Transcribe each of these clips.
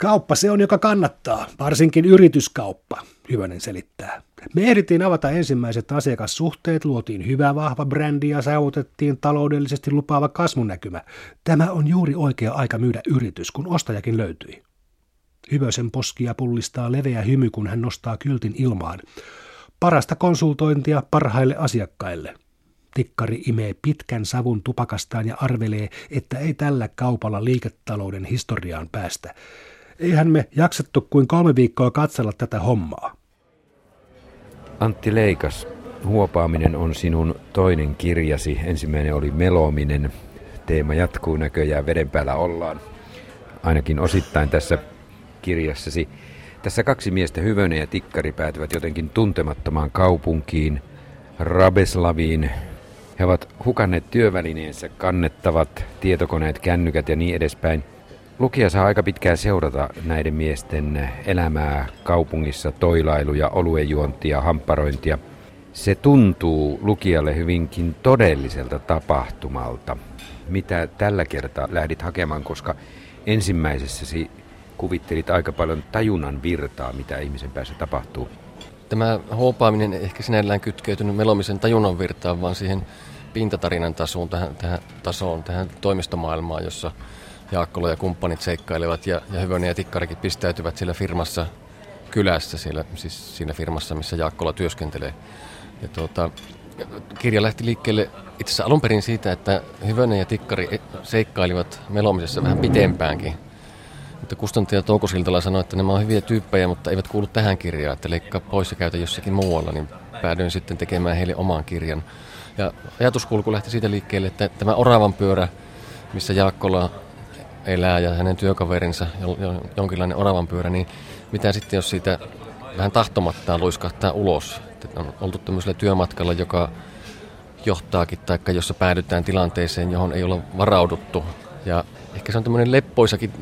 Kauppa se on, joka kannattaa, varsinkin yrityskauppa, Hyvänen selittää. Me ehdittiin avata ensimmäiset asiakassuhteet, luotiin hyvä vahva brändi ja saavutettiin taloudellisesti lupaava kasvunäkymä. Tämä on juuri oikea aika myydä yritys, kun ostajakin löytyi. Hyvösen poskia pullistaa leveä hymy, kun hän nostaa kyltin ilmaan. Parasta konsultointia parhaille asiakkaille. Tikkari imee pitkän savun tupakastaan ja arvelee, että ei tällä kaupalla liiketalouden historiaan päästä. Eihän me jaksettu kuin kolme viikkoa katsella tätä hommaa. Antti Leikas, Huopaaminen on sinun toinen kirjasi. Ensimmäinen oli Melominen. Teema jatkuu näköjään, veden päällä ollaan. Ainakin osittain tässä kirjassasi. Tässä kaksi miestä, Hyvönen ja Tikkari, päätyvät jotenkin tuntemattomaan kaupunkiin, Rabeslaviin. He ovat hukanneet työvälineensä, kannettavat tietokoneet, kännykät ja niin edespäin. Lukija saa aika pitkään seurata näiden miesten elämää kaupungissa, toilailuja, oluejuontia, hampparointia. Se tuntuu lukijalle hyvinkin todelliselta tapahtumalta. Mitä tällä kertaa lähdit hakemaan, koska ensimmäisessäsi kuvittelit aika paljon tajunnan virtaa, mitä ihmisen päässä tapahtuu. Tämä huopaaminen ei ehkä sinällään kytkeytynyt melomisen tajunnan virtaan, vaan siihen pintatarinan tasoon, tähän, tähän tasoon, tähän toimistomaailmaan, jossa Jaakkola ja kumppanit seikkailevat ja, ja Hyvönen ja Tikkarikin pistäytyvät siellä firmassa kylässä, siellä, siis siinä firmassa, missä Jaakkola työskentelee. Ja tuota, kirja lähti liikkeelle itse asiassa alun perin siitä, että Hyvönen ja Tikkari seikkailivat melomisessa vähän pitempäänkin mutta kustantaja Touko Siltala sanoi, että nämä on hyviä tyyppejä, mutta eivät kuulu tähän kirjaan, että leikkaa pois ja käytä jossakin muualla, niin päädyin sitten tekemään heille oman kirjan. Ja ajatuskulku lähti siitä liikkeelle, että tämä oravan pyörä, missä Jaakkola elää ja hänen työkaverinsa, jonkinlainen oravan pyörä, niin mitä sitten jos siitä vähän tahtomattaan luiskahtaa ulos. Että on oltu tämmöisellä työmatkalla, joka johtaakin, tai jossa päädytään tilanteeseen, johon ei ole varauduttu. Ja ehkä se on tämmöinen leppoisakin,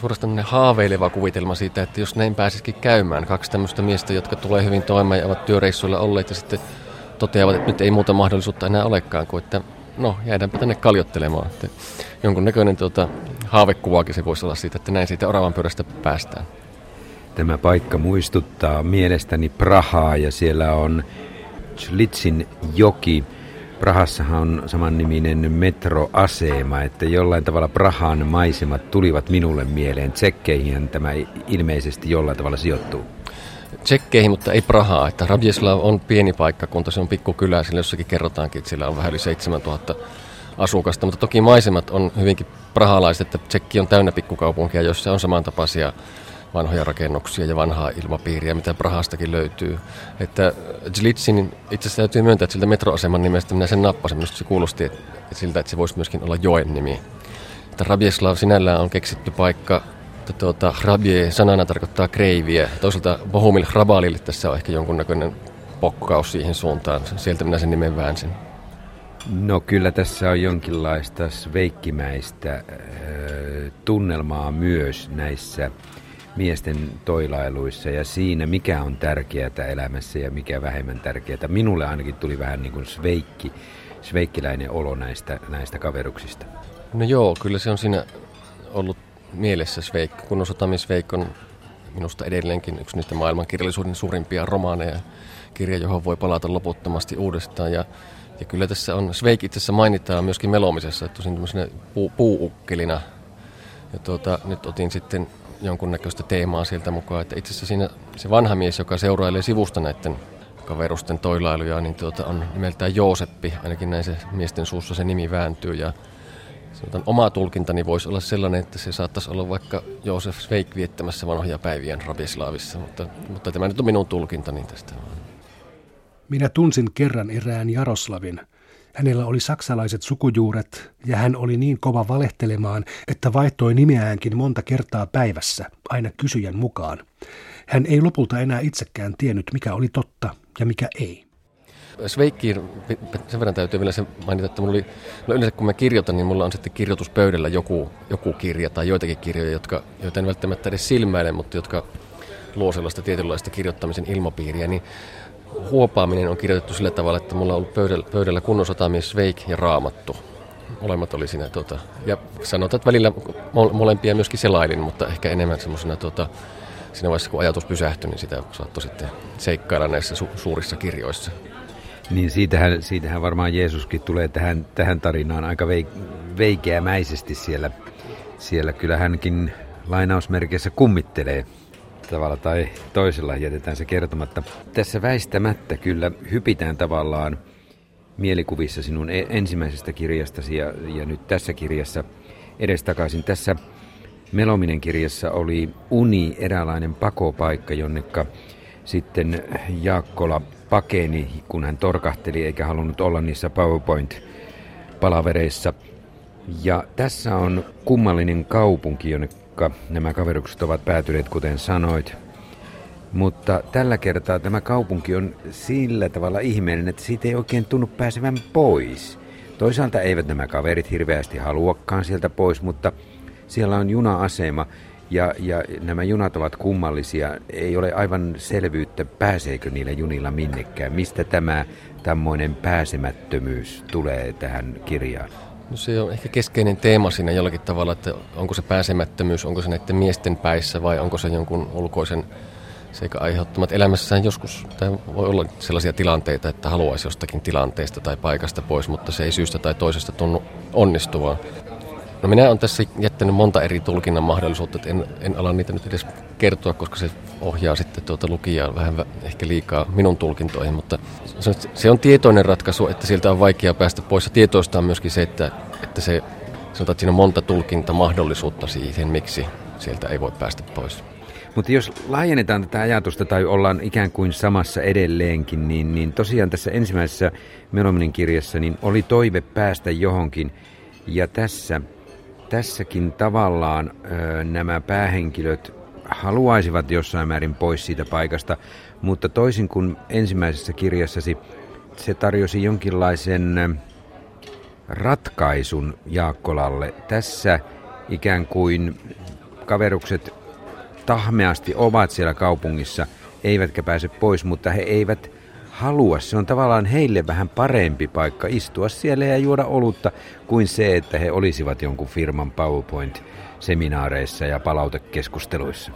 suorastaan haaveileva kuvitelma siitä, että jos näin pääsisikin käymään. Kaksi tämmöistä miestä, jotka tulee hyvin toimeen ja ovat työreissuilla olleet ja sitten toteavat, että nyt ei muuta mahdollisuutta enää olekaan kuin, että no jäädäänpä tänne kaljottelemaan. Että jonkunnäköinen tuota, haavekuvaakin se voisi olla siitä, että näin siitä oravan pyörästä päästään. Tämä paikka muistuttaa mielestäni Prahaa ja siellä on Schlitsin joki, Prahassahan on samanniminen metroasema, että jollain tavalla Prahan maisemat tulivat minulle mieleen. Tsekkeihin tämä ilmeisesti jollain tavalla sijoittuu. Tsekkeihin, mutta ei Prahaa. Että Rabjeslav on pieni paikkakunta, se on pikkukylä, sillä jossakin kerrotaankin, että siellä on vähän yli 7000 asukasta, mutta toki maisemat on hyvinkin prahalaiset, että Tsekki on täynnä pikkukaupunkia, joissa on samantapaisia vanhoja rakennuksia ja vanhaa ilmapiiriä, mitä Prahastakin löytyy. Että Zlitsin itse asiassa täytyy myöntää, että siltä metroaseman nimestä minä sen nappasin, minusta se kuulosti että siltä, että se voisi myöskin olla joen nimi. Että Rabieslav sinällään on keksitty paikka, että tuota, Rabie sanana tarkoittaa kreiviä. Toisaalta Bohumil Hrabalille tässä on ehkä jonkunnäköinen pokkaus siihen suuntaan. Sieltä minä sen nimen väänsin. No kyllä tässä on jonkinlaista sveikkimäistä äh, tunnelmaa myös näissä miesten toilailuissa ja siinä, mikä on tärkeää elämässä ja mikä vähemmän tärkeää. Minulle ainakin tuli vähän niin kuin sveikki, sveikkiläinen olo näistä, näistä kaveruksista. No joo, kyllä se on siinä ollut mielessä Sveik, kun Osotami Sveik on minusta edelleenkin yksi niistä maailmankirjallisuuden suurimpia romaaneja, kirja, johon voi palata loputtomasti uudestaan. Ja, ja kyllä tässä on, Sveik itse asiassa mainitaan myöskin melomisessa, että tosin tämmöisenä puu, puuukkelina. Ja tuota, nyt otin sitten jonkunnäköistä teemaa sieltä mukaan. Että itse asiassa siinä se vanha mies, joka seurailee sivusta näiden kaverusten toilailuja, niin tuota, on nimeltään Jooseppi. Ainakin näin se miesten suussa se nimi vääntyy. Ja sanotaan, oma tulkintani voisi olla sellainen, että se saattaisi olla vaikka Joosef Sveik viettämässä vanhoja päiviä Rabislaavissa. Mutta, mutta tämä nyt on minun tulkintani tästä. Minä tunsin kerran erään Jaroslavin, Hänellä oli saksalaiset sukujuuret ja hän oli niin kova valehtelemaan, että vaihtoi nimeäänkin monta kertaa päivässä, aina kysyjän mukaan. Hän ei lopulta enää itsekään tiennyt, mikä oli totta ja mikä ei. Sveikkiin sen verran täytyy vielä se mainita, että mulla oli, no yleensä kun mä kirjoitan, niin mulla on sitten kirjoituspöydällä joku, joku kirja tai joitakin kirjoja, jotka, joita en välttämättä edes silmäile, mutta jotka luo sellaista tietynlaista kirjoittamisen ilmapiiriä, niin huopaaminen on kirjoitettu sillä tavalla, että mulla on ollut pöydällä, pöydällä kunnon sotamies Sveik ja Raamattu. molemmat oli siinä. Tota, ja sanotaan, että välillä molempia myöskin selailin, mutta ehkä enemmän semmoisena tota, siinä vaiheessa, kun ajatus pysähtyi, niin sitä saattoi sitten seikkailla näissä su- suurissa kirjoissa. Niin siitähän, siitähän varmaan Jeesuskin tulee tähän, tähän tarinaan aika veik- veikeämäisesti siellä. Siellä kyllä hänkin lainausmerkeissä kummittelee tavalla tai toisella, jätetään se kertomatta. Tässä väistämättä kyllä hypitään tavallaan mielikuvissa sinun e- ensimmäisestä kirjastasi ja, ja nyt tässä kirjassa edestakaisin. Tässä Melominen kirjassa oli uni eräänlainen pakopaikka, jonnekka sitten Jaakkola pakeni, kun hän torkahteli eikä halunnut olla niissä PowerPoint-palavereissa. Ja tässä on kummallinen kaupunki, jonne nämä kaverukset ovat päätyneet, kuten sanoit. Mutta tällä kertaa tämä kaupunki on sillä tavalla ihmeellinen, että siitä ei oikein tunnu pääsevän pois. Toisaalta eivät nämä kaverit hirveästi haluakaan sieltä pois, mutta siellä on juna-asema ja, ja nämä junat ovat kummallisia. Ei ole aivan selvyyttä, pääseekö niillä junilla minnekään. Mistä tämä tämmöinen pääsemättömyys tulee tähän kirjaan? No se on ehkä keskeinen teema siinä jollakin tavalla, että onko se pääsemättömyys, onko se näiden miesten päissä vai onko se jonkun ulkoisen sekä aiheuttamat elämässään joskus, tai voi olla sellaisia tilanteita, että haluaisi jostakin tilanteesta tai paikasta pois, mutta se ei syystä tai toisesta tunnu onnistuvan. No minä olen tässä jättänyt monta eri tulkinnan mahdollisuutta, että en, en ala niitä nyt edes kertoa, koska se ohjaa sitten tuota lukijaa vähän ehkä liikaa minun tulkintoihin, mutta se on tietoinen ratkaisu, että sieltä on vaikea päästä pois. Ja tietoista on myöskin se, että, että se, sanotaan, että siinä on monta tulkintamahdollisuutta siihen, miksi sieltä ei voi päästä pois. Mutta jos laajennetaan tätä ajatusta tai ollaan ikään kuin samassa edelleenkin, niin, niin tosiaan tässä ensimmäisessä Melominin kirjassa niin oli toive päästä johonkin. Ja tässä tässäkin tavallaan ö, nämä päähenkilöt haluaisivat jossain määrin pois siitä paikasta, mutta toisin kuin ensimmäisessä kirjassasi, se tarjosi jonkinlaisen ratkaisun Jaakkolalle. Tässä ikään kuin kaverukset tahmeasti ovat siellä kaupungissa, eivätkä pääse pois, mutta he eivät halua. Se on tavallaan heille vähän parempi paikka istua siellä ja juoda olutta kuin se, että he olisivat jonkun firman PowerPoint-seminaareissa ja palautekeskusteluissa.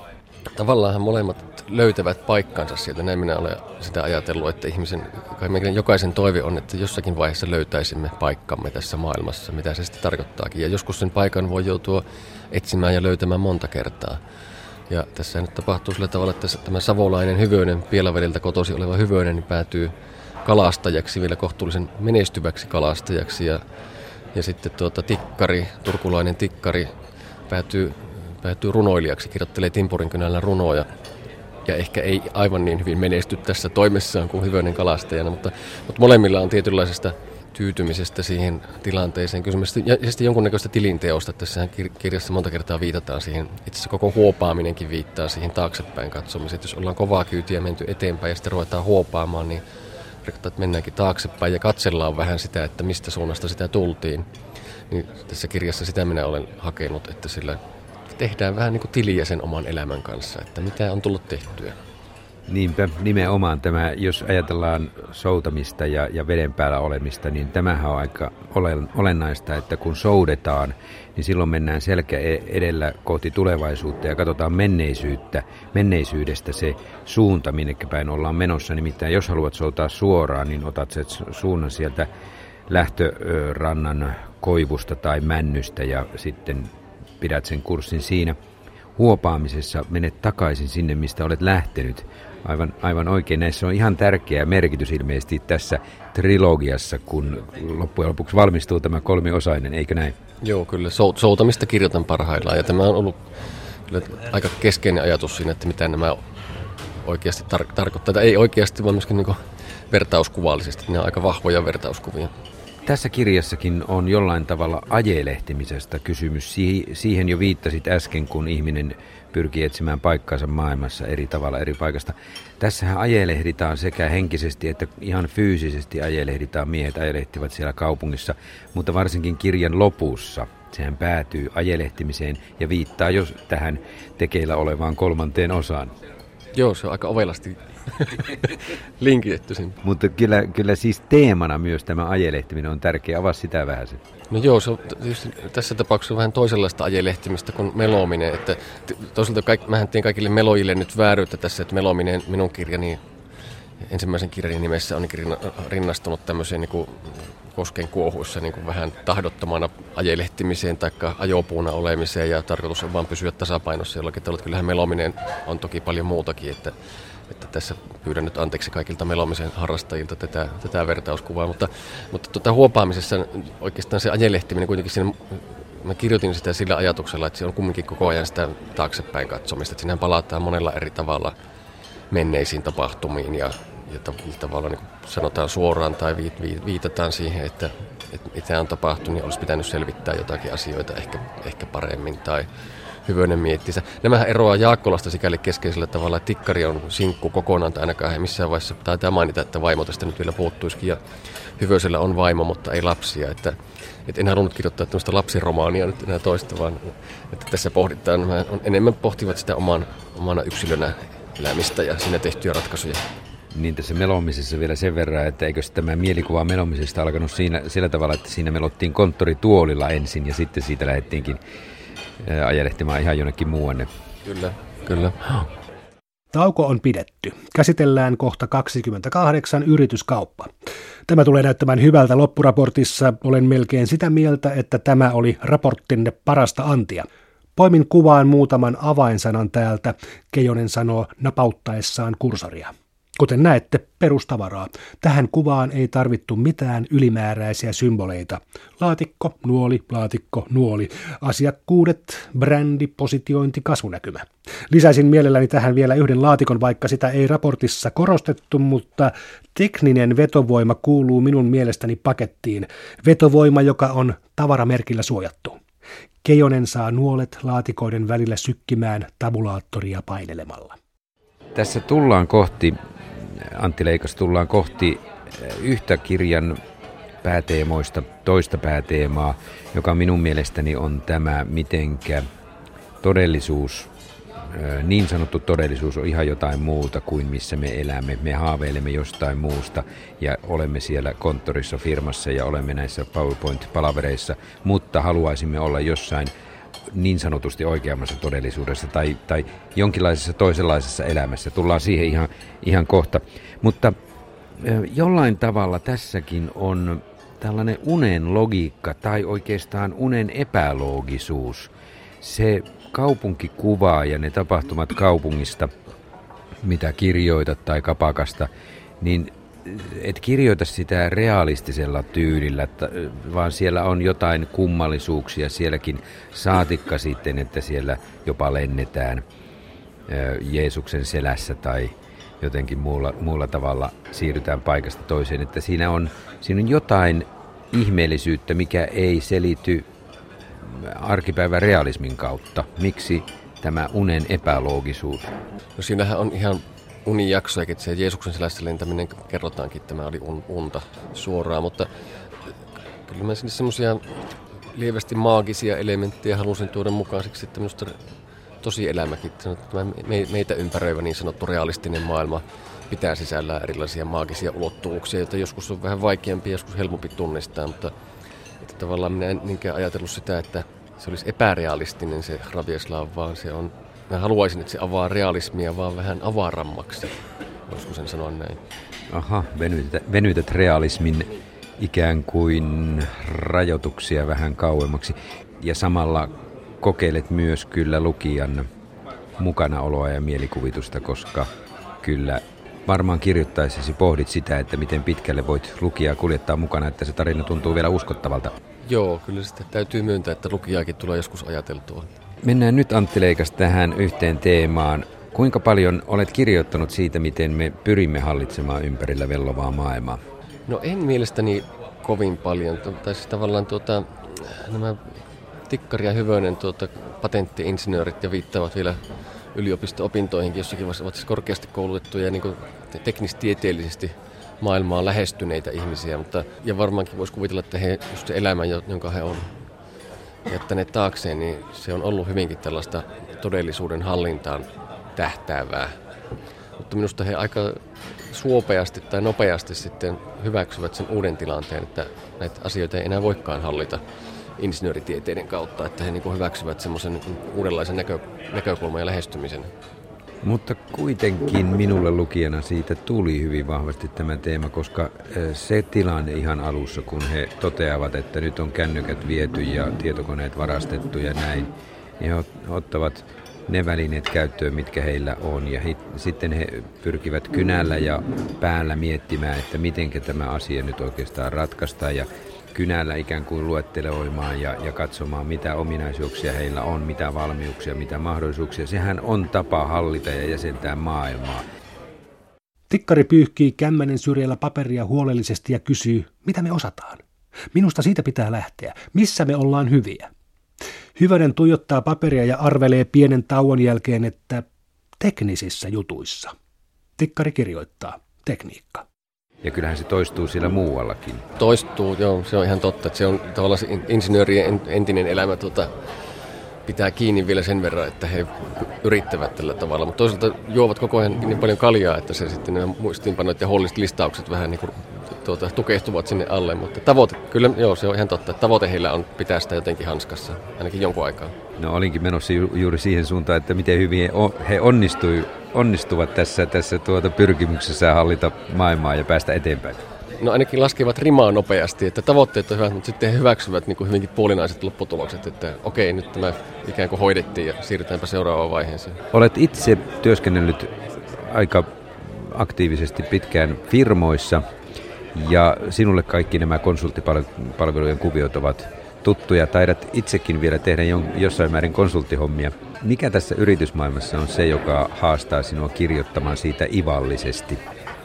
Tavallaan molemmat löytävät paikkansa sieltä. Näin minä olen sitä ajatellut, että ihmisen, jokaisen toive on, että jossakin vaiheessa löytäisimme paikkamme tässä maailmassa, mitä se sitten tarkoittaakin. Ja joskus sen paikan voi joutua etsimään ja löytämään monta kertaa. Ja tässä nyt tapahtuu sillä tavalla, että tämä savolainen Hyvönen, Pielavedeltä kotosi oleva Hyvönen, niin päätyy kalastajaksi, vielä kohtuullisen menestyväksi kalastajaksi. Ja, ja sitten tuota, tikkari, turkulainen tikkari, päätyy, päätyy runoilijaksi, kirjoittelee Timpurinkynällä runoja. Ja ehkä ei aivan niin hyvin menesty tässä toimessaan kuin Hyvönen kalastajana, mutta, mutta molemmilla on tietynlaisesta tyytymisestä siihen tilanteeseen kysymys. Ja, ja sitten jonkunnäköistä tilinteosta. Tässä kirjassa monta kertaa viitataan siihen, itse asiassa koko huopaaminenkin viittaa siihen taaksepäin katsomiseen. Että jos ollaan kovaa kyytiä menty eteenpäin ja sitten ruvetaan huopaamaan, niin tarkoittaa, että mennäänkin taaksepäin ja katsellaan vähän sitä, että mistä suunnasta sitä tultiin. Niin tässä kirjassa sitä minä olen hakenut, että sillä tehdään vähän niin kuin tiliä sen oman elämän kanssa, että mitä on tullut tehtyä. Niinpä, nimenomaan tämä, jos ajatellaan soutamista ja, ja veden päällä olemista, niin tämähän on aika olennaista, että kun soudetaan, niin silloin mennään selkä e-, edellä kohti tulevaisuutta ja katsotaan menneisyyttä, menneisyydestä se suunta, minne päin ollaan menossa. Nimittäin jos haluat soutaa suoraan, niin otat se suunnan sieltä lähtörannan koivusta tai männystä ja sitten pidät sen kurssin siinä huopaamisessa menet takaisin sinne, mistä olet lähtenyt. Aivan, aivan oikein. Näissä on ihan tärkeä merkitys ilmeisesti tässä trilogiassa, kun loppujen lopuksi valmistuu tämä kolmiosainen, eikö näin? Joo, kyllä. Soutamista kirjoitan parhaillaan. Ja tämä on ollut kyllä aika keskeinen ajatus siinä, että mitä nämä oikeasti tar- tarkoittaa. Tai ei oikeasti, vaan myöskin niin vertauskuvallisesti. Ne on aika vahvoja vertauskuvia. Tässä kirjassakin on jollain tavalla ajelehtimisesta kysymys. Siihen jo viittasit äsken, kun ihminen pyrkii etsimään paikkaansa maailmassa eri tavalla eri paikasta. Tässähän ajelehditaan sekä henkisesti että ihan fyysisesti ajelehditaan. Miehet ajelehtivat siellä kaupungissa, mutta varsinkin kirjan lopussa sehän päätyy ajelehtimiseen ja viittaa jo tähän tekeillä olevaan kolmanteen osaan. Joo, se on aika ovelasti linkitetty sinne. Mutta kyllä, kyllä siis teemana myös tämä ajelehtiminen on tärkeä. Avaa sitä vähän se. No joo, se on tietysti tässä tapauksessa vähän toisenlaista ajelehtimistä kuin melominen. Että toisaalta kaik, mähän teen kaikille melojille nyt vääryyttä tässä, että melominen minun kirjani ensimmäisen kirjan nimessä on rinnastunut tämmöiseen niin kuin kosken kuohuissa niin kuin vähän tahdottomana ajelehtimiseen tai ajopuuna olemiseen ja tarkoitus on vaan pysyä tasapainossa jollakin tavalla. Kyllähän melominen on toki paljon muutakin, että, että tässä pyydän nyt anteeksi kaikilta melomisen harrastajilta tätä, tätä vertauskuvaa, mutta, mutta tuota, huopaamisessa oikeastaan se ajelehtiminen kuitenkin siinä mä kirjoitin sitä sillä ajatuksella, että se on kumminkin koko ajan sitä taaksepäin katsomista, että sinähän palataan monella eri tavalla menneisiin tapahtumiin ja ja tavallaan niin sanotaan suoraan tai viitataan siihen, että, että mitä on tapahtunut, niin olisi pitänyt selvittää jotakin asioita ehkä, ehkä paremmin tai Hyvönen miettiä. Nämähän eroaa Jaakkolasta sikäli keskeisellä tavalla, että tikkari on sinkku kokonaan, tai ainakaan he missään vaiheessa taitaa mainita, että vaimo tästä nyt vielä puuttuisikin, ja Hyvöisellä on vaimo, mutta ei lapsia, että, että en halunnut kirjoittaa tämmöistä lapsiromaania nyt enää toista, vaan että tässä pohditaan, on enemmän pohtivat sitä oman, omana yksilönä elämistä ja siinä tehtyjä ratkaisuja. Niin tässä melomisessa vielä sen verran, että eikö tämä mielikuva melomisesta alkanut siinä, sillä tavalla, että siinä melottiin konttorituolilla ensin ja sitten siitä lähdettiinkin ajelehtimaan ihan jonnekin muuanne. Kyllä, kyllä. Tauko on pidetty. Käsitellään kohta 28 yrityskauppa. Tämä tulee näyttämään hyvältä loppuraportissa. Olen melkein sitä mieltä, että tämä oli raporttinne parasta antia. Poimin kuvaan muutaman avainsanan täältä, Kejonen sanoo napauttaessaan kursoria. Kuten näette, perustavaraa. Tähän kuvaan ei tarvittu mitään ylimääräisiä symboleita. Laatikko, nuoli, laatikko, nuoli. Asiakkuudet, brändi, positiointi, kasvunäkymä. Lisäisin mielelläni tähän vielä yhden laatikon, vaikka sitä ei raportissa korostettu, mutta tekninen vetovoima kuuluu minun mielestäni pakettiin. Vetovoima, joka on tavaramerkillä suojattu. Kejonen saa nuolet laatikoiden välillä sykkimään tabulaattoria painelemalla. Tässä tullaan kohti Antti Leikas tullaan kohti eh, yhtä kirjan pääteemoista, toista pääteemaa, joka minun mielestäni on tämä, mitenkä todellisuus, eh, niin sanottu todellisuus on ihan jotain muuta kuin missä me elämme. Me haaveilemme jostain muusta ja olemme siellä konttorissa, firmassa ja olemme näissä PowerPoint-palavereissa, mutta haluaisimme olla jossain niin sanotusti oikeammassa todellisuudessa tai, tai jonkinlaisessa toisenlaisessa elämässä. Tullaan siihen ihan, ihan kohta. Mutta jollain tavalla tässäkin on tällainen unen logiikka tai oikeastaan unen epäloogisuus. Se kaupunkikuva ja ne tapahtumat kaupungista, mitä kirjoitat tai kapakasta, niin et kirjoita sitä realistisella tyylillä, vaan siellä on jotain kummallisuuksia sielläkin saatikka sitten, että siellä jopa lennetään Jeesuksen selässä tai jotenkin muulla, muulla tavalla siirrytään paikasta toiseen. Että siinä on, siinä on jotain ihmeellisyyttä, mikä ei selity arkipäivän realismin kautta. Miksi tämä unen epäloogisuus? No siinähän on ihan unijaksojakin, että se Jeesuksen selästä lentäminen kerrotaankin, että tämä oli un, unta suoraan, mutta kyllä mä sinne semmoisia lievästi maagisia elementtejä halusin tuoda mukaan siksi, että minusta tosi elämäkin, tämä meitä ympäröivä niin sanottu realistinen maailma pitää sisällään erilaisia maagisia ulottuvuuksia, joita joskus on vähän vaikeampi joskus helpompi tunnistaa, mutta että tavallaan minä en niinkään ajatellut sitä, että se olisi epärealistinen se Ravieslav, vaan se on Mä haluaisin, että se avaa realismia vaan vähän avarammaksi. Voisiko sen sanoa näin? Aha, venytät, venytät realismin ikään kuin rajoituksia vähän kauemmaksi. Ja samalla kokeilet myös kyllä lukijan mukanaoloa ja mielikuvitusta, koska kyllä varmaan kirjoittaessasi pohdit sitä, että miten pitkälle voit lukijaa kuljettaa mukana, että se tarina tuntuu vielä uskottavalta. Joo, kyllä sitä täytyy myöntää, että lukijaakin tulee joskus ajateltua. Mennään nyt Antti Leikas tähän yhteen teemaan. Kuinka paljon olet kirjoittanut siitä, miten me pyrimme hallitsemaan ympärillä vellovaa maailmaa? No en mielestäni kovin paljon. Tai siis tavallaan tuota, nämä Tikkari ja Hyvönen tuota, patenttiinsinöörit ja viittaavat vielä yliopisto-opintoihinkin jossakin vaiheessa ovat siis korkeasti koulutettuja ja niin teknistieteellisesti maailmaa lähestyneitä ihmisiä, mutta ja varmaankin voisi kuvitella, että he, just se elämä, jonka he on jättäneet taakseen, niin se on ollut hyvinkin tällaista todellisuuden hallintaan tähtäävää. mutta minusta he aika suopeasti tai nopeasti sitten hyväksyvät sen uuden tilanteen, että näitä asioita ei enää voikaan hallita insinööritieteiden kautta, että he niin hyväksyvät semmoisen niin uudenlaisen näkö, näkökulman ja lähestymisen. Mutta kuitenkin minulle lukijana siitä tuli hyvin vahvasti tämä teema, koska se tilanne ihan alussa, kun he toteavat, että nyt on kännykät viety ja tietokoneet varastettu ja näin, niin he ottavat ne välineet käyttöön, mitkä heillä on. Ja he, sitten he pyrkivät kynällä ja päällä miettimään, että miten tämä asia nyt oikeastaan ratkaistaan. Ja kynällä ikään kuin luettelemaan ja, ja katsomaan, mitä ominaisuuksia heillä on, mitä valmiuksia, mitä mahdollisuuksia. Sehän on tapa hallita ja jäsentää maailmaa. Tikkari pyyhkii kämmänen syrjällä paperia huolellisesti ja kysyy, mitä me osataan. Minusta siitä pitää lähteä. Missä me ollaan hyviä? Hyvänen tuijottaa paperia ja arvelee pienen tauon jälkeen, että teknisissä jutuissa. Tikkari kirjoittaa tekniikka. Ja kyllähän se toistuu siellä muuallakin. Toistuu, joo, se on ihan totta. Että se on tavallaan se insinöörien entinen elämä tuota, pitää kiinni vielä sen verran, että he yrittävät tällä tavalla. Mutta toisaalta juovat koko ajan niin paljon kaljaa, että se sitten nämä muistiinpanot ja holliset listaukset vähän niin kuin, tuota, tukehtuvat sinne alle. Mutta tavoite, kyllä joo, se on ihan totta. Tavoite heillä on pitää sitä jotenkin hanskassa, ainakin jonkun aikaa. No olinkin menossa ju- juuri siihen suuntaan, että miten hyvin he onnistui, onnistuvat tässä, tässä tuota pyrkimyksessä hallita maailmaa ja päästä eteenpäin. No ainakin laskevat rimaa nopeasti, että tavoitteet on hyvät, mutta sitten he hyväksyvät niin kuin hyvinkin puolinaiset lopputulokset, että okei, nyt tämä ikään kuin hoidettiin ja siirrytäänpä seuraavaan vaiheeseen. Olet itse työskennellyt aika aktiivisesti pitkään firmoissa ja sinulle kaikki nämä konsulttipalvelujen kuviot ovat tuttuja. Taidat itsekin vielä tehdä jossain määrin konsulttihommia. Mikä tässä yritysmaailmassa on se, joka haastaa sinua kirjoittamaan siitä ivallisesti?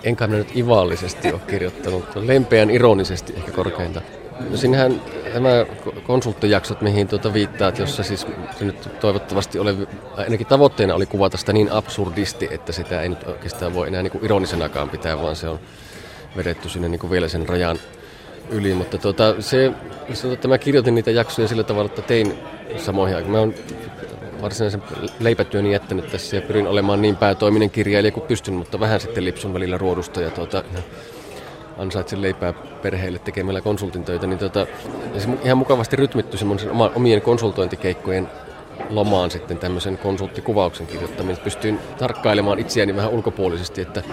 enkä minä nyt ivallisesti ole kirjoittanut, lempeän ironisesti ehkä korkeinta. No sinähän nämä konsulttijaksot, mihin tuota viittaat, jossa siis se nyt toivottavasti ole, ainakin tavoitteena oli kuvata sitä niin absurdisti, että sitä ei nyt oikeastaan voi enää niin kuin ironisenakaan pitää, vaan se on vedetty sinne niin kuin vielä sen rajan yli. Mutta tuota, se, se, että mä kirjoitin niitä jaksoja sillä tavalla, että tein samoihin aikoihin. Mä oon varsinaisen leipätyöni jättänyt tässä ja pyrin olemaan niin päätoiminen kirjailija kuin pystyn, mutta vähän sitten lipsun välillä ruodusta ja tuota, ansaitsen leipää perheelle tekemällä konsultin töitä, niin tuota, se ihan mukavasti rytmitty semmoisen omien konsultointikeikkojen lomaan sitten tämmöisen konsulttikuvauksen kirjoittaminen. Pystyin tarkkailemaan itseäni vähän ulkopuolisesti, että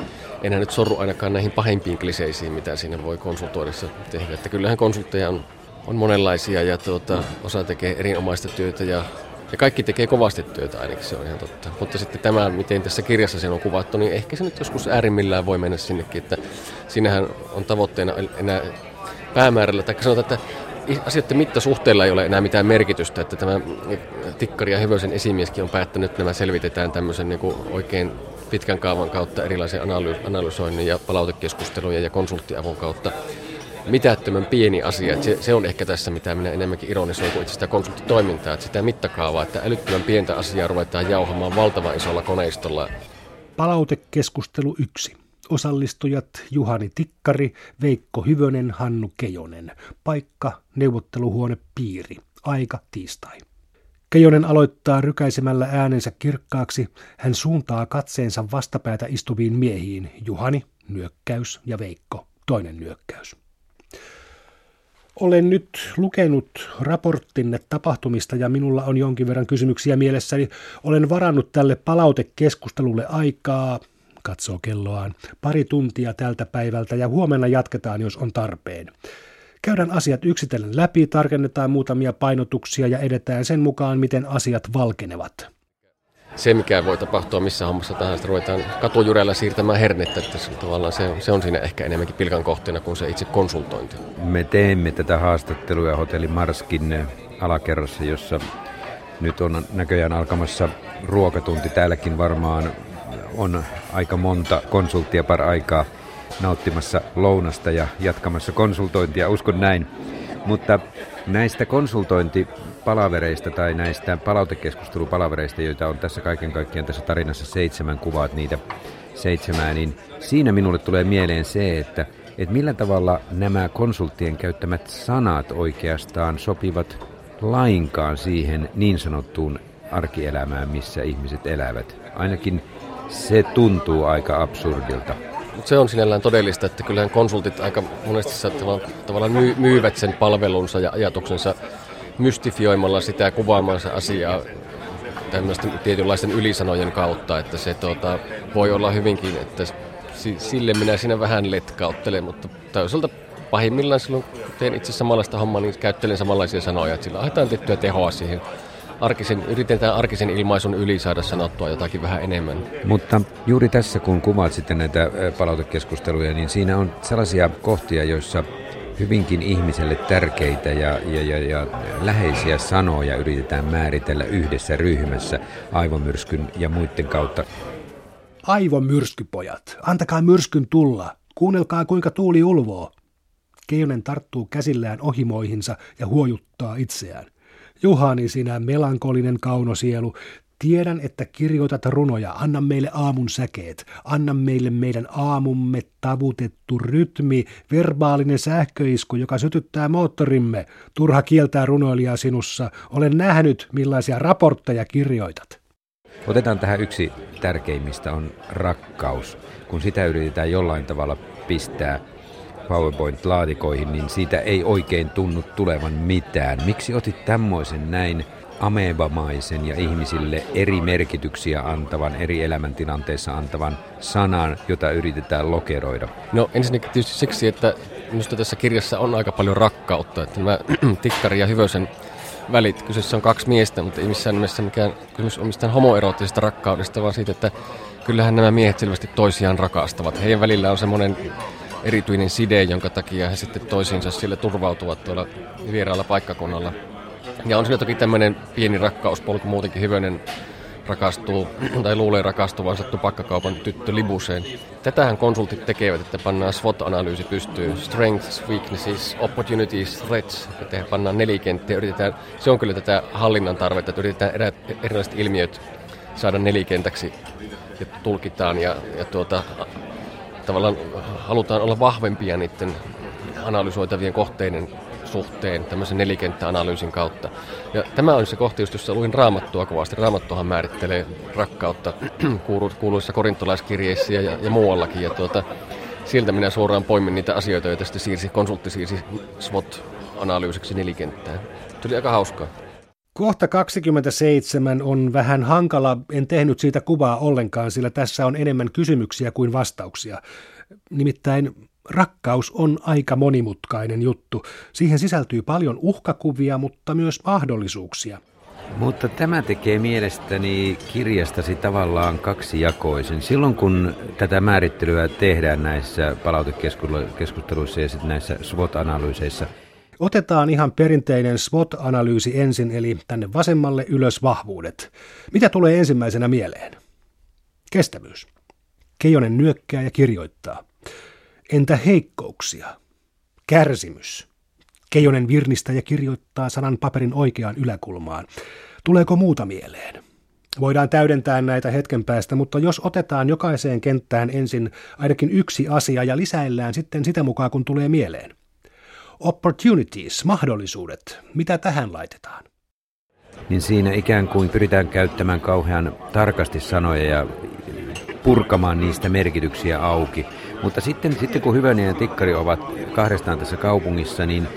enää nyt sorru ainakaan näihin pahimpiin kliseisiin, mitä siinä voi konsultoidessa tehdä. Että kyllähän konsultteja on, on monenlaisia ja tuota, osa tekee erinomaista työtä ja ja kaikki tekee kovasti työtä ainakin, se on ihan totta. Mutta sitten tämä, miten tässä kirjassa sen on kuvattu, niin ehkä se nyt joskus äärimmillään voi mennä sinnekin, että siinähän on tavoitteena enää päämäärällä, tai sanotaan, että asioiden mittasuhteella ei ole enää mitään merkitystä, että tämä Tikkari ja Hevösen esimieskin on päättänyt, että nämä selvitetään tämmöisen niin oikein pitkän kaavan kautta erilaisen analysoinnin ja palautekeskustelujen ja konsulttiavun kautta mitättömän pieni asia. Että se, se on ehkä tässä, mitä minä enemmänkin ironisoin kuin itse sitä konsulttitoimintaa, että sitä mittakaavaa, että älyttömän pientä asiaa ruvetaan jauhamaan valtavan isolla koneistolla. Palautekeskustelu 1. Osallistujat Juhani Tikkari, Veikko Hyvönen, Hannu Kejonen. Paikka, neuvotteluhuone Piiri. Aika tiistai. Keijonen aloittaa rykäisemällä äänensä kirkkaaksi. Hän suuntaa katseensa vastapäätä istuviin miehiin. Juhani, nyökkäys ja Veikko, toinen nyökkäys. Olen nyt lukenut raporttinne tapahtumista ja minulla on jonkin verran kysymyksiä mielessäni. Olen varannut tälle palautekeskustelulle aikaa, katsoo kelloaan, pari tuntia tältä päivältä ja huomenna jatketaan, jos on tarpeen. Käydään asiat yksitellen läpi, tarkennetaan muutamia painotuksia ja edetään sen mukaan, miten asiat valkenevat se, mikä voi tapahtua missä hommassa tahansa, ruvetaan katujurella siirtämään hernettä, että se, tavallaan se, se on siinä ehkä enemmänkin pilkan kohteena kuin se itse konsultointi. Me teemme tätä haastattelua hotelli Marskin alakerrassa, jossa nyt on näköjään alkamassa ruokatunti. Täälläkin varmaan on aika monta konsulttia par aikaa nauttimassa lounasta ja jatkamassa konsultointia, uskon näin. Mutta näistä konsultointipalavereista tai näistä palautekeskustelupalavereista, joita on tässä kaiken kaikkiaan tässä tarinassa seitsemän, kuvaat niitä seitsemää, niin siinä minulle tulee mieleen se, että, että millä tavalla nämä konsulttien käyttämät sanat oikeastaan sopivat lainkaan siihen niin sanottuun arkielämään, missä ihmiset elävät. Ainakin se tuntuu aika absurdilta. Mutta se on sinällään todellista, että kyllähän konsultit aika monesti tavallaan myyvät sen palvelunsa ja ajatuksensa mystifioimalla sitä kuvaamansa asiaa tämmöisten tietynlaisten ylisanojen kautta, että se tuota, voi olla hyvinkin, että sille minä siinä vähän letkauttelen, mutta toisaalta pahimmillaan silloin, kun teen itse samanlaista hommaa, niin käyttelen samanlaisia sanoja, että sillä haetaan tiettyä tehoa siihen arkisen, yritetään arkisen ilmaisun yli saada sanottua jotakin vähän enemmän. Mutta juuri tässä, kun kuvaat sitten näitä palautekeskusteluja, niin siinä on sellaisia kohtia, joissa hyvinkin ihmiselle tärkeitä ja, ja, ja, ja läheisiä sanoja yritetään määritellä yhdessä ryhmässä aivomyrskyn ja muiden kautta. Aivomyrskypojat, antakaa myrskyn tulla. Kuunnelkaa kuinka tuuli ulvoo. Keijonen tarttuu käsillään ohimoihinsa ja huojuttaa itseään. Juhani, sinä melankolinen kaunosielu, Tiedän, että kirjoitat runoja. Anna meille aamun säkeet. Anna meille meidän aamumme tavutettu rytmi, verbaalinen sähköisku, joka sytyttää moottorimme. Turha kieltää runoilijaa sinussa. Olen nähnyt, millaisia raportteja kirjoitat. Otetaan tähän yksi tärkeimmistä on rakkaus. Kun sitä yritetään jollain tavalla pistää PowerPoint-laatikoihin, niin siitä ei oikein tunnu tulevan mitään. Miksi otit tämmöisen näin amebamaisen ja ihmisille eri merkityksiä antavan, eri elämäntilanteissa antavan sanan, jota yritetään lokeroida? No ensinnäkin tietysti siksi, että minusta tässä kirjassa on aika paljon rakkautta. Että nämä Tikkari ja Hyvösen välit, kyseessä on kaksi miestä, mutta ei missään nimessä mikään kysymys on mistään homoeroottisesta rakkaudesta, vaan siitä, että kyllähän nämä miehet selvästi toisiaan rakastavat. Heidän välillä on semmoinen erityinen side, jonka takia he sitten toisiinsa sille turvautuvat tuolla vieraalla paikkakunnalla. Ja on siinä toki tämmöinen pieni rakkauspolku muutenkin Hyvönen rakastuu tai luulee rakastuvansa tupakkakaupan tyttö Libuseen. Tätähän konsultit tekevät, että pannaan SWOT-analyysi pystyy. Strengths, weaknesses, opportunities, threats. Että pannaan nelikenttiä. Yritetään, se on kyllä tätä hallinnan tarvetta, että yritetään erilaiset ilmiöt saada nelikentäksi ja tulkitaan ja, ja tuota, tavallaan halutaan olla vahvempia niiden analysoitavien kohteiden suhteen tämmöisen nelikenttäanalyysin kautta. Ja tämä on se kohti, jossa luin raamattua kovasti. Raamattuhan määrittelee rakkautta kuuluissa korintolaiskirjeissä ja, ja muuallakin. Ja tuota, sieltä minä suoraan poimin niitä asioita, joita sitten siirsi, konsultti siirsi SWOT-analyysiksi nelikenttään. Tuli aika hauskaa. Kohta 27 on vähän hankala, en tehnyt siitä kuvaa ollenkaan, sillä tässä on enemmän kysymyksiä kuin vastauksia. Nimittäin rakkaus on aika monimutkainen juttu. Siihen sisältyy paljon uhkakuvia, mutta myös mahdollisuuksia. Mutta tämä tekee mielestäni kirjastasi tavallaan kaksijakoisen. Silloin kun tätä määrittelyä tehdään näissä palautekeskusteluissa ja sitten näissä SWOT-analyyseissa, Otetaan ihan perinteinen SWOT-analyysi ensin, eli tänne vasemmalle ylös vahvuudet. Mitä tulee ensimmäisenä mieleen? Kestävyys. Keijonen nyökkää ja kirjoittaa. Entä heikkouksia? Kärsimys. Keijonen virnistä ja kirjoittaa sanan paperin oikeaan yläkulmaan. Tuleeko muuta mieleen? Voidaan täydentää näitä hetken päästä, mutta jos otetaan jokaiseen kenttään ensin ainakin yksi asia ja lisäillään sitten sitä mukaan, kun tulee mieleen. Opportunities, mahdollisuudet, mitä tähän laitetaan? Niin siinä ikään kuin pyritään käyttämään kauhean tarkasti sanoja ja purkamaan niistä merkityksiä auki. Mutta sitten, sitten kun Hyvänen ja Tikkari ovat kahdestaan tässä kaupungissa, niin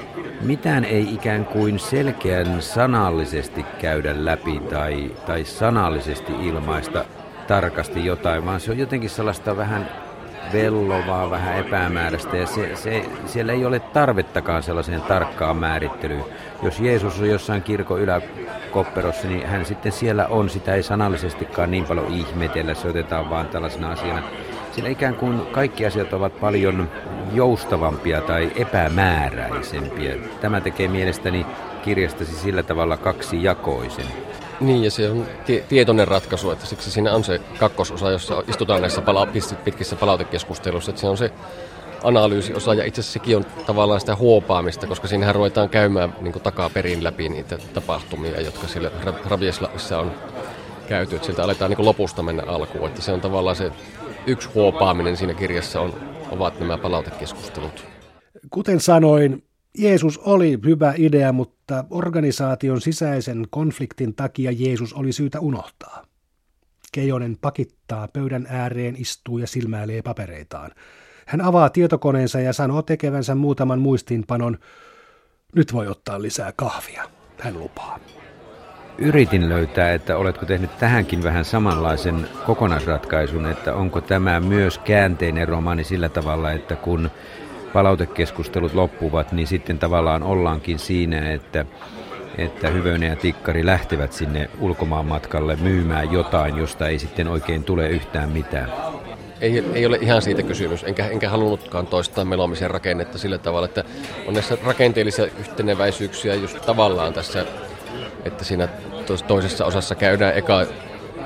mitään ei ikään kuin selkeän sanallisesti käydä läpi tai, tai sanallisesti ilmaista tarkasti jotain, vaan se on jotenkin sellaista vähän vellovaa, vähän epämääräistä ja se, se, siellä ei ole tarvettakaan sellaiseen tarkkaan määrittelyyn. Jos Jeesus on jossain kirkon yläkopperossa, niin hän sitten siellä on, sitä ei sanallisestikaan niin paljon ihmetellä, se otetaan vaan tällaisena asiana. Siinä ikään kuin kaikki asiat ovat paljon joustavampia tai epämääräisempiä. Tämä tekee mielestäni kirjastasi sillä tavalla kaksi jakoisen. Niin, ja se on tie- tietoinen ratkaisu, että siksi siinä on se kakkososa, jossa istutaan näissä pala- pitkissä palautekeskusteluissa, että se on se analyysiosa, ja itse asiassa sekin on tavallaan sitä huopaamista, koska siinähän ruvetaan käymään niin takaperin läpi niitä tapahtumia, jotka siellä Ravieslavissa on käyty, että sieltä aletaan niin lopusta mennä alkuun, että se on tavallaan se yksi huopaaminen siinä kirjassa on, ovat nämä palautekeskustelut. Kuten sanoin, Jeesus oli hyvä idea, mutta organisaation sisäisen konfliktin takia Jeesus oli syytä unohtaa. Keijonen pakittaa pöydän ääreen, istuu ja silmäilee papereitaan. Hän avaa tietokoneensa ja sanoo tekevänsä muutaman muistiinpanon. Nyt voi ottaa lisää kahvia, hän lupaa. Yritin löytää, että oletko tehnyt tähänkin vähän samanlaisen kokonaisratkaisun, että onko tämä myös käänteinen romaani sillä tavalla, että kun palautekeskustelut loppuvat, niin sitten tavallaan ollaankin siinä, että, että Hyvönen ja Tikkari lähtevät sinne ulkomaan matkalle myymään jotain, josta ei sitten oikein tule yhtään mitään. Ei, ei ole ihan siitä kysymys, enkä, enkä halunnutkaan toistaa melomisen rakennetta sillä tavalla, että on näissä rakenteellisia yhteneväisyyksiä just tavallaan tässä, että siinä toisessa osassa käydään eka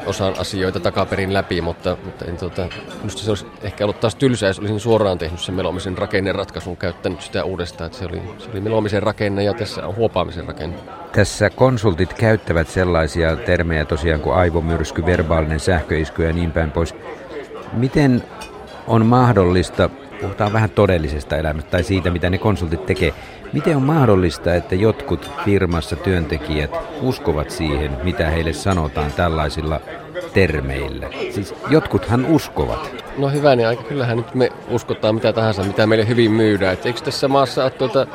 osan asioita takaperin läpi, mutta, mutta en, tuota, minusta se olisi ehkä ollut taas tylsää, jos olisin suoraan tehnyt sen melomisen rakenneratkaisun, käyttänyt sitä uudestaan, että se oli, se oli melomisen rakenne ja tässä on huopaamisen rakenne. Tässä konsultit käyttävät sellaisia termejä tosiaan kuin aivomyrsky, verbaalinen sähköisky ja niin päin pois. Miten on mahdollista, puhutaan vähän todellisesta elämästä tai siitä, mitä ne konsultit tekee, Miten on mahdollista, että jotkut firmassa työntekijät uskovat siihen, mitä heille sanotaan tällaisilla termeillä? Siis jotkuthan uskovat. No hyvä, niin aika kyllähän nyt me uskotaan mitä tahansa, mitä meille hyvin myydään. Et eikö tässä maassa ole tuota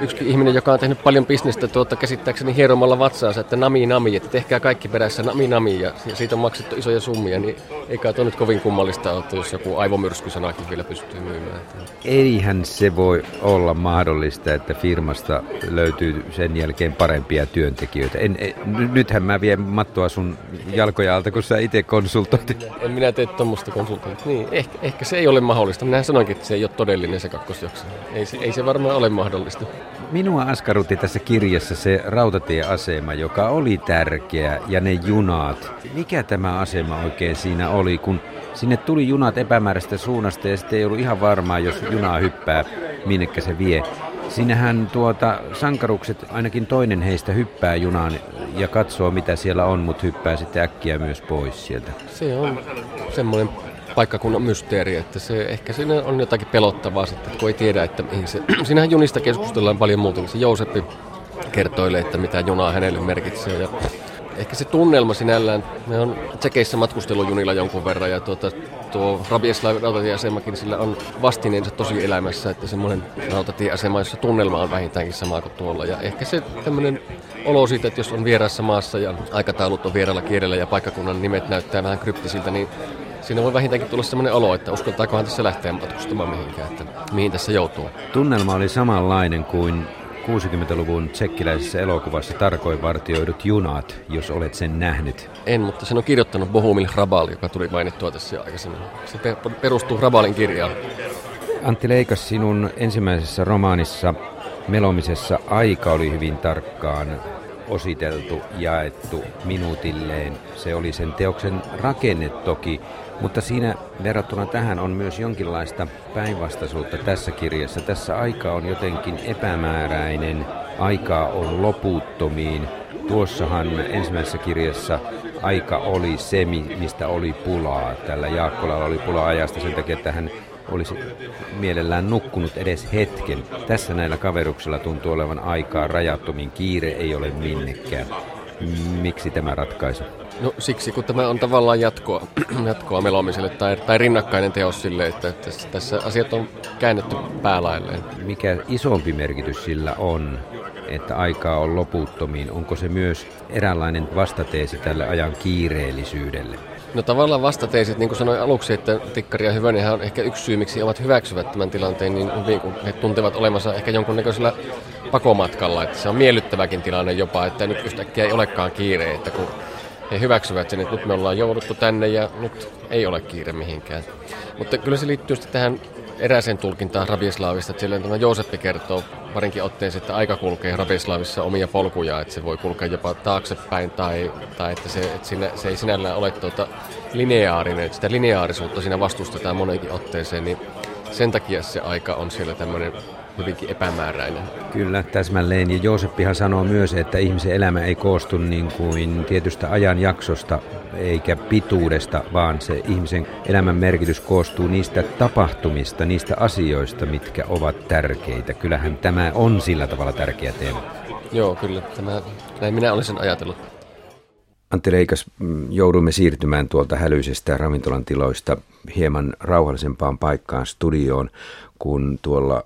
yksi ihminen, joka on tehnyt paljon bisnestä tuota, käsittääkseni hieromalla vatsaansa, että nami nami, että tehkää kaikki perässä nami nami ja, ja siitä on maksettu isoja summia, niin eikä tuo nyt kovin kummallista ole, jos joku aivomyrskysanakin vielä pystyy myymään. Eihän se voi olla mahdollista, että firmasta löytyy sen jälkeen parempia työntekijöitä. En, en, nythän mä vien mattoa sun jalkoja alta, kun sä itse konsultoit. En minä tee tuommoista konsultointia. Niin, ehkä, ehkä, se ei ole mahdollista. Minä sanoinkin, että se ei ole todellinen se kakkosjakso. Ei, ei se varmaan ole mahdollista. Minua askarrutti tässä kirjassa se rautatieasema, joka oli tärkeä, ja ne junat. Mikä tämä asema oikein siinä oli, kun sinne tuli junat epämääräistä suunnasta ja sitten ei ollut ihan varmaa, jos junaa hyppää, minnekä se vie. Sinähän tuota, sankarukset, ainakin toinen heistä hyppää junaan ja katsoo mitä siellä on, mutta hyppää sitten äkkiä myös pois sieltä. Se on semmoinen paikkakunnan mysteeri, että se, ehkä siinä on jotakin pelottavaa sitten, kun ei tiedä, että mihin se... Siinähän junista keskustellaan paljon muuta, se Jooseppi kertoilee, että mitä junaa hänelle merkitsee ja ehkä se tunnelma sinällään, me on Tsekeissä matkustelujunilla jonkun verran ja tuota, tuo Rabieslav rautatieasemakin sillä on vastineensa tosi elämässä, että semmoinen rautatieasema, jossa tunnelma on vähintäänkin sama kuin tuolla. Ja ehkä se tämmöinen olo siitä, että jos on vieraassa maassa ja aikataulut on vieraalla kielellä ja paikkakunnan nimet näyttää vähän kryptisiltä, niin siinä voi vähintäänkin tulla sellainen olo, että uskaltaakohan tässä lähteä matkustamaan mihinkään, että mihin tässä joutuu. Tunnelma oli samanlainen kuin 60-luvun tsekkiläisessä elokuvassa tarkoin vartioidut junat, jos olet sen nähnyt. En, mutta sen on kirjoittanut Bohumil Rabal, joka tuli mainittua tässä aikaisemmin. Se perustuu Rabalin kirjaan. Antti Leikas, sinun ensimmäisessä romaanissa Melomisessa aika oli hyvin tarkkaan ositeltu, jaettu minuutilleen. Se oli sen teoksen rakenne toki, mutta siinä verrattuna tähän on myös jonkinlaista päinvastaisuutta tässä kirjassa. Tässä aika on jotenkin epämääräinen, aikaa on loputtomiin. Tuossahan ensimmäisessä kirjassa aika oli se, mistä oli pulaa. Tällä Jaakkolalla oli pulaa ajasta sen takia, että hän olisi mielellään nukkunut edes hetken. Tässä näillä kaveruksilla tuntuu olevan aikaa rajattomin. Kiire ei ole minnekään. Miksi tämä ratkaisu? No siksi, kun tämä on tavallaan jatkoa, jatkoa melomiselle tai, tai rinnakkainen teos sille, että tässä, tässä asiat on käännetty päälailleen. Mikä isompi merkitys sillä on, että aikaa on loputtomiin? Onko se myös eräänlainen vastateesi tälle ajan kiireellisyydelle? No tavallaan vastateesit, niin kuin sanoin aluksi, että Tikkari ja Hyvönen on ehkä yksi syy, miksi ovat hyväksyvät tämän tilanteen niin hyvin, kun he tuntevat olemansa ehkä jonkunnäköisellä pakomatkalla. Että se on miellyttäväkin tilanne jopa, että nyt yhtäkkiä ei olekaan kiire, että kun he hyväksyvät sen, että nyt me ollaan jouduttu tänne ja nyt ei ole kiire mihinkään. Mutta kyllä se liittyy sitten tähän erääseen tulkintaan Rabieslavista, että siellä tämä Jooseppi kertoo parinkin otteeseen, että aika kulkee Rabieslavissa omia polkuja, että se voi kulkea jopa taaksepäin tai, tai että, se, että siinä, se ei sinällään ole tuota lineaarinen, että sitä lineaarisuutta siinä vastustetaan monenkin otteeseen, niin sen takia se aika on siellä tämmöinen hyvinkin epämääräinen. Kyllä, täsmälleen. Ja Jooseppihan sanoo myös, että ihmisen elämä ei koostu niin kuin tietystä ajanjaksosta eikä pituudesta, vaan se ihmisen elämän merkitys koostuu niistä tapahtumista, niistä asioista, mitkä ovat tärkeitä. Kyllähän tämä on sillä tavalla tärkeä teema. Joo, kyllä. Tämä, näin minä olisin ajatellut. Antti Reikas, mm, joudumme siirtymään tuolta hälyisestä ravintolan tiloista hieman rauhallisempaan paikkaan studioon, kun tuolla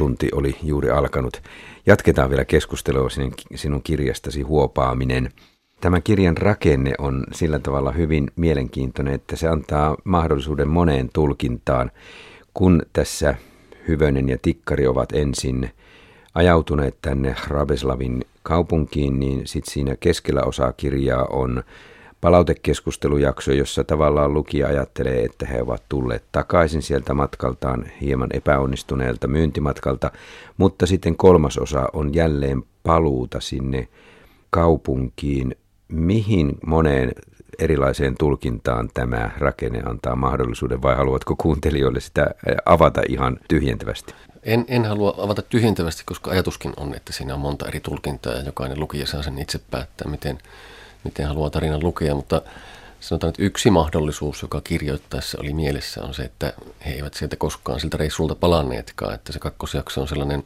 lounastunti oli juuri alkanut. Jatketaan vielä keskustelua sinun kirjastasi Huopaaminen. Tämä kirjan rakenne on sillä tavalla hyvin mielenkiintoinen, että se antaa mahdollisuuden moneen tulkintaan. Kun tässä Hyvönen ja Tikkari ovat ensin ajautuneet tänne Rabeslavin kaupunkiin, niin sitten siinä keskellä osaa kirjaa on palautekeskustelujakso, jossa tavallaan lukija ajattelee, että he ovat tulleet takaisin sieltä matkaltaan hieman epäonnistuneelta myyntimatkalta, mutta sitten kolmas osa on jälleen paluuta sinne kaupunkiin, mihin moneen erilaiseen tulkintaan tämä rakenne antaa mahdollisuuden vai haluatko kuuntelijoille sitä avata ihan tyhjentävästi? En, en halua avata tyhjentävästi, koska ajatuskin on, että siinä on monta eri tulkintaa ja jokainen lukija saa sen itse päättää, miten, miten haluaa tarinan lukea, mutta sanotaan, että yksi mahdollisuus, joka kirjoittaessa oli mielessä, on se, että he eivät sieltä koskaan siltä reissulta palanneetkaan, että se kakkosjakso on sellainen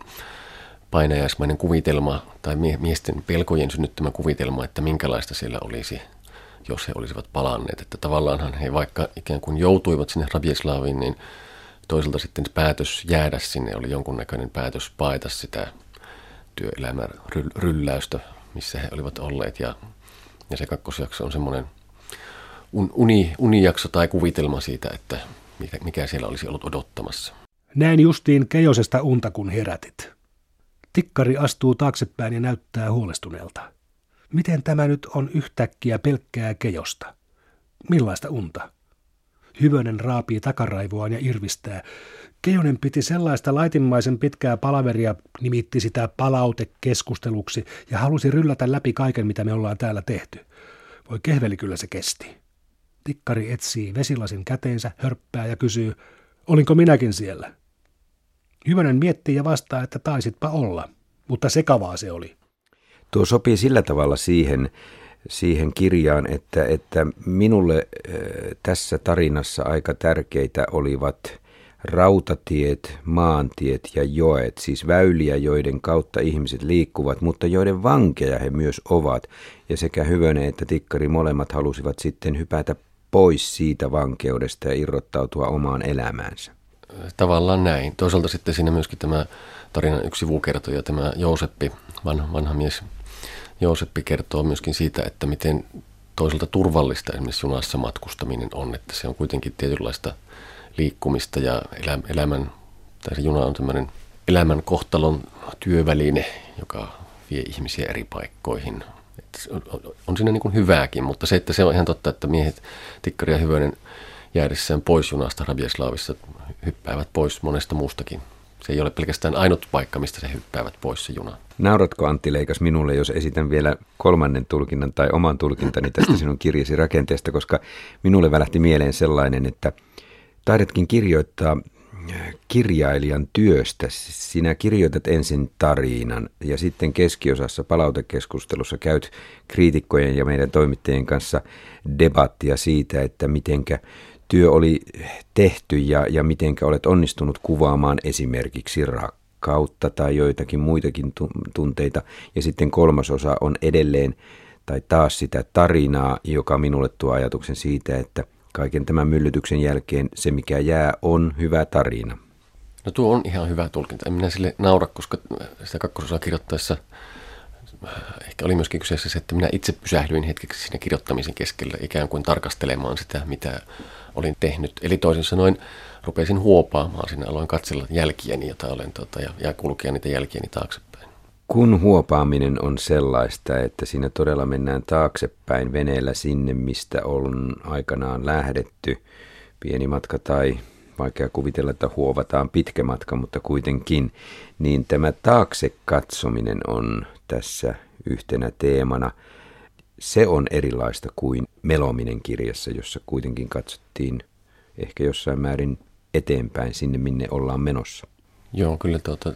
painajaismainen kuvitelma tai miesten pelkojen synnyttämä kuvitelma, että minkälaista siellä olisi, jos he olisivat palanneet. Että tavallaanhan he vaikka ikään kuin joutuivat sinne Rabieslaviin, niin toisaalta sitten päätös jäädä sinne oli jonkunnäköinen päätös paeta sitä työelämän rylläystä, missä he olivat olleet. Ja, ja se kakkosjakso on semmoinen uni, unijakso tai kuvitelma siitä, että mikä, mikä siellä olisi ollut odottamassa. Näin justiin Keijosesta unta, kun herätit. Tikkari astuu taaksepäin ja näyttää huolestuneelta. Miten tämä nyt on yhtäkkiä pelkkää kejosta? Millaista unta? Hyvönen raapii takaraivoaan ja irvistää. Keijonen piti sellaista laitimmaisen pitkää palaveria, nimitti sitä palautekeskusteluksi ja halusi ryllätä läpi kaiken, mitä me ollaan täällä tehty. Voi kehveli kyllä se kesti. Tikkari etsii vesilasin käteensä, hörppää ja kysyy, olinko minäkin siellä? Hyvönen miettii ja vastaa, että taisitpa olla, mutta sekavaa se oli. Tuo sopii sillä tavalla siihen, siihen kirjaan, että, että minulle tässä tarinassa aika tärkeitä olivat rautatiet, maantiet ja joet, siis väyliä, joiden kautta ihmiset liikkuvat, mutta joiden vankeja he myös ovat. Ja sekä Hyvönen että Tikkari molemmat halusivat sitten hypätä pois siitä vankeudesta ja irrottautua omaan elämäänsä. Tavallaan näin. Toisaalta sitten siinä myöskin tämä tarinan yksi sivukertoja, tämä Jooseppi, vanha, vanha mies Jooseppi kertoo myöskin siitä, että miten toisaalta turvallista esimerkiksi junassa matkustaminen on, että se on kuitenkin tietynlaista liikkumista ja elämän, tai se juna on tämmöinen elämän kohtalon työväline, joka vie ihmisiä eri paikkoihin. on siinä niin kuin hyvääkin, mutta se, että se on ihan totta, että miehet, Tikkari ja Hyvönen jäädessään pois junasta Rabiaslaavissa hyppäävät pois monesta muustakin se ei ole pelkästään ainut paikka, mistä se hyppäävät pois se juna. Nauratko Antti Leikas minulle, jos esitän vielä kolmannen tulkinnan tai oman tulkintani tästä sinun kirjasi rakenteesta, koska minulle välähti mieleen sellainen, että taidetkin kirjoittaa äh, kirjailijan työstä. Sinä kirjoitat ensin tarinan ja sitten keskiosassa palautekeskustelussa käyt kriitikkojen ja meidän toimittajien kanssa debattia siitä, että mitenkä työ oli tehty ja, ja miten olet onnistunut kuvaamaan esimerkiksi rakkautta tai joitakin muitakin tunteita. Ja sitten kolmas osa on edelleen tai taas sitä tarinaa, joka minulle tuo ajatuksen siitä, että kaiken tämän myllytyksen jälkeen se mikä jää on hyvä tarina. No tuo on ihan hyvä tulkinta. En minä sille naura, koska sitä kakkososaa kirjoittaessa ehkä oli myöskin kyseessä se, että minä itse pysähdyin hetkeksi siinä kirjoittamisen keskellä ikään kuin tarkastelemaan sitä, mitä olin tehnyt. Eli toisin sanoen rupesin huopaamaan sinne, aloin katsella jälkiäni, jota olen, tota, ja, ja kulkea niitä jälkiäni taaksepäin. Kun huopaaminen on sellaista, että siinä todella mennään taaksepäin veneellä sinne, mistä on aikanaan lähdetty, pieni matka tai vaikea kuvitella, että huovataan pitkä matka, mutta kuitenkin, niin tämä taakse katsominen on tässä yhtenä teemana – se on erilaista kuin Melominen kirjassa, jossa kuitenkin katsottiin ehkä jossain määrin eteenpäin sinne, minne ollaan menossa. Joo, kyllä tuota,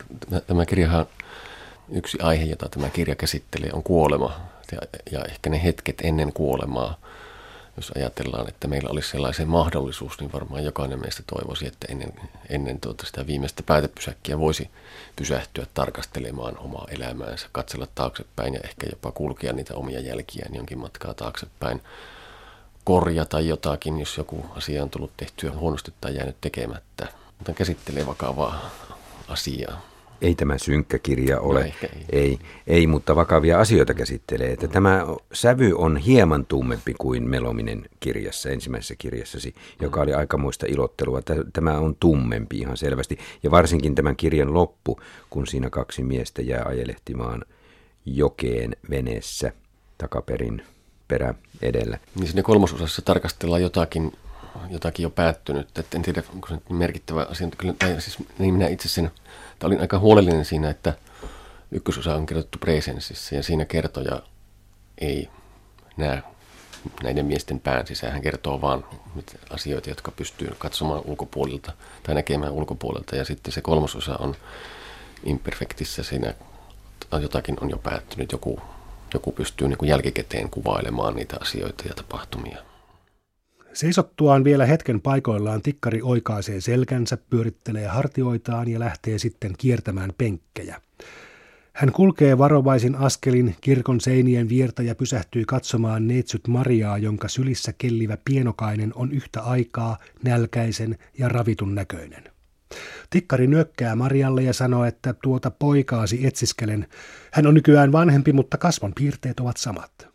tämä kirjahan, yksi aihe, jota tämä kirja käsittelee, on kuolema ja, ja ehkä ne hetket ennen kuolemaa, jos ajatellaan, että meillä olisi sellaisen mahdollisuus, niin varmaan jokainen meistä toivoisi, että ennen, ennen tuota sitä viimeistä päätepysäkkiä voisi pysähtyä tarkastelemaan omaa elämäänsä, katsella taaksepäin ja ehkä jopa kulkea niitä omia jälkiään jonkin matkaa taaksepäin, korjata jotakin, jos joku asia on tullut tehtyä huonosti tai jäänyt tekemättä. Mutta käsittelee vakavaa asiaa. Ei tämä synkkä kirja ole. No ei. ei. Ei, mutta vakavia asioita käsittelee. Että tämä sävy on hieman tummempi kuin Melominen kirjassa, ensimmäisessä kirjassasi, joka oli aikamoista ilottelua. Tämä on tummempi ihan selvästi. Ja varsinkin tämän kirjan loppu, kun siinä kaksi miestä jää ajelehtimaan jokeen veneessä takaperin perä edellä. Niin siinä kolmososassa tarkastellaan jotakin, jotakin jo päättynyt. Et en tiedä, onko se merkittävä asia. Kyllä, tai siis, niin minä itse sen Tämä olin aika huolellinen siinä, että ykkösosa on kirjoitettu presenssissä ja siinä kertoja ei näe näiden miesten pään sisään. Hän kertoo vaan asioita, jotka pystyy katsomaan ulkopuolelta tai näkemään ulkopuolelta. Ja sitten se kolmososa on imperfektissä. Siinä jotakin on jo päättynyt. Joku, joku pystyy niin kuin jälkikäteen kuvailemaan niitä asioita ja tapahtumia. Seisottuaan vielä hetken paikoillaan tikkari oikaisee selkänsä, pyörittelee hartioitaan ja lähtee sitten kiertämään penkkejä. Hän kulkee varovaisin askelin kirkon seinien viertä ja pysähtyy katsomaan neitsyt Mariaa, jonka sylissä kellivä pienokainen on yhtä aikaa nälkäisen ja ravitun näköinen. Tikkari nyökkää Marialle ja sanoo, että tuota poikaasi etsiskelen. Hän on nykyään vanhempi, mutta kasvon piirteet ovat samat.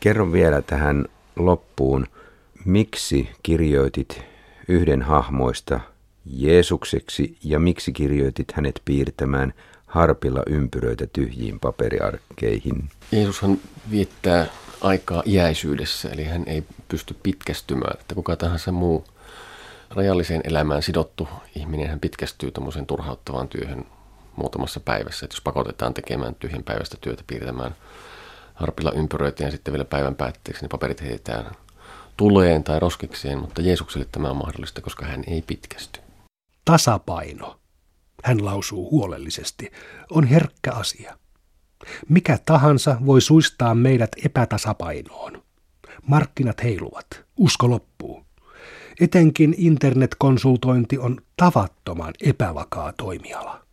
Kerron vielä tähän loppuun – miksi kirjoitit yhden hahmoista Jeesukseksi ja miksi kirjoitit hänet piirtämään harpilla ympyröitä tyhjiin paperiarkkeihin? Jeesushan viettää aikaa iäisyydessä, eli hän ei pysty pitkästymään. Että kuka tahansa muu rajalliseen elämään sidottu ihminen, hän pitkästyy tuommoisen turhauttavaan työhön muutamassa päivässä. Että jos pakotetaan tekemään tyhjän päivästä työtä, piirtämään harpilla ympyröitä ja sitten vielä päivän päätteeksi, niin paperit heitetään tuleen tai roskikseen, mutta Jeesukselle tämä on mahdollista, koska hän ei pitkästy. Tasapaino, hän lausuu huolellisesti, on herkkä asia. Mikä tahansa voi suistaa meidät epätasapainoon. Markkinat heiluvat, usko loppuu. Etenkin internetkonsultointi on tavattoman epävakaa toimiala.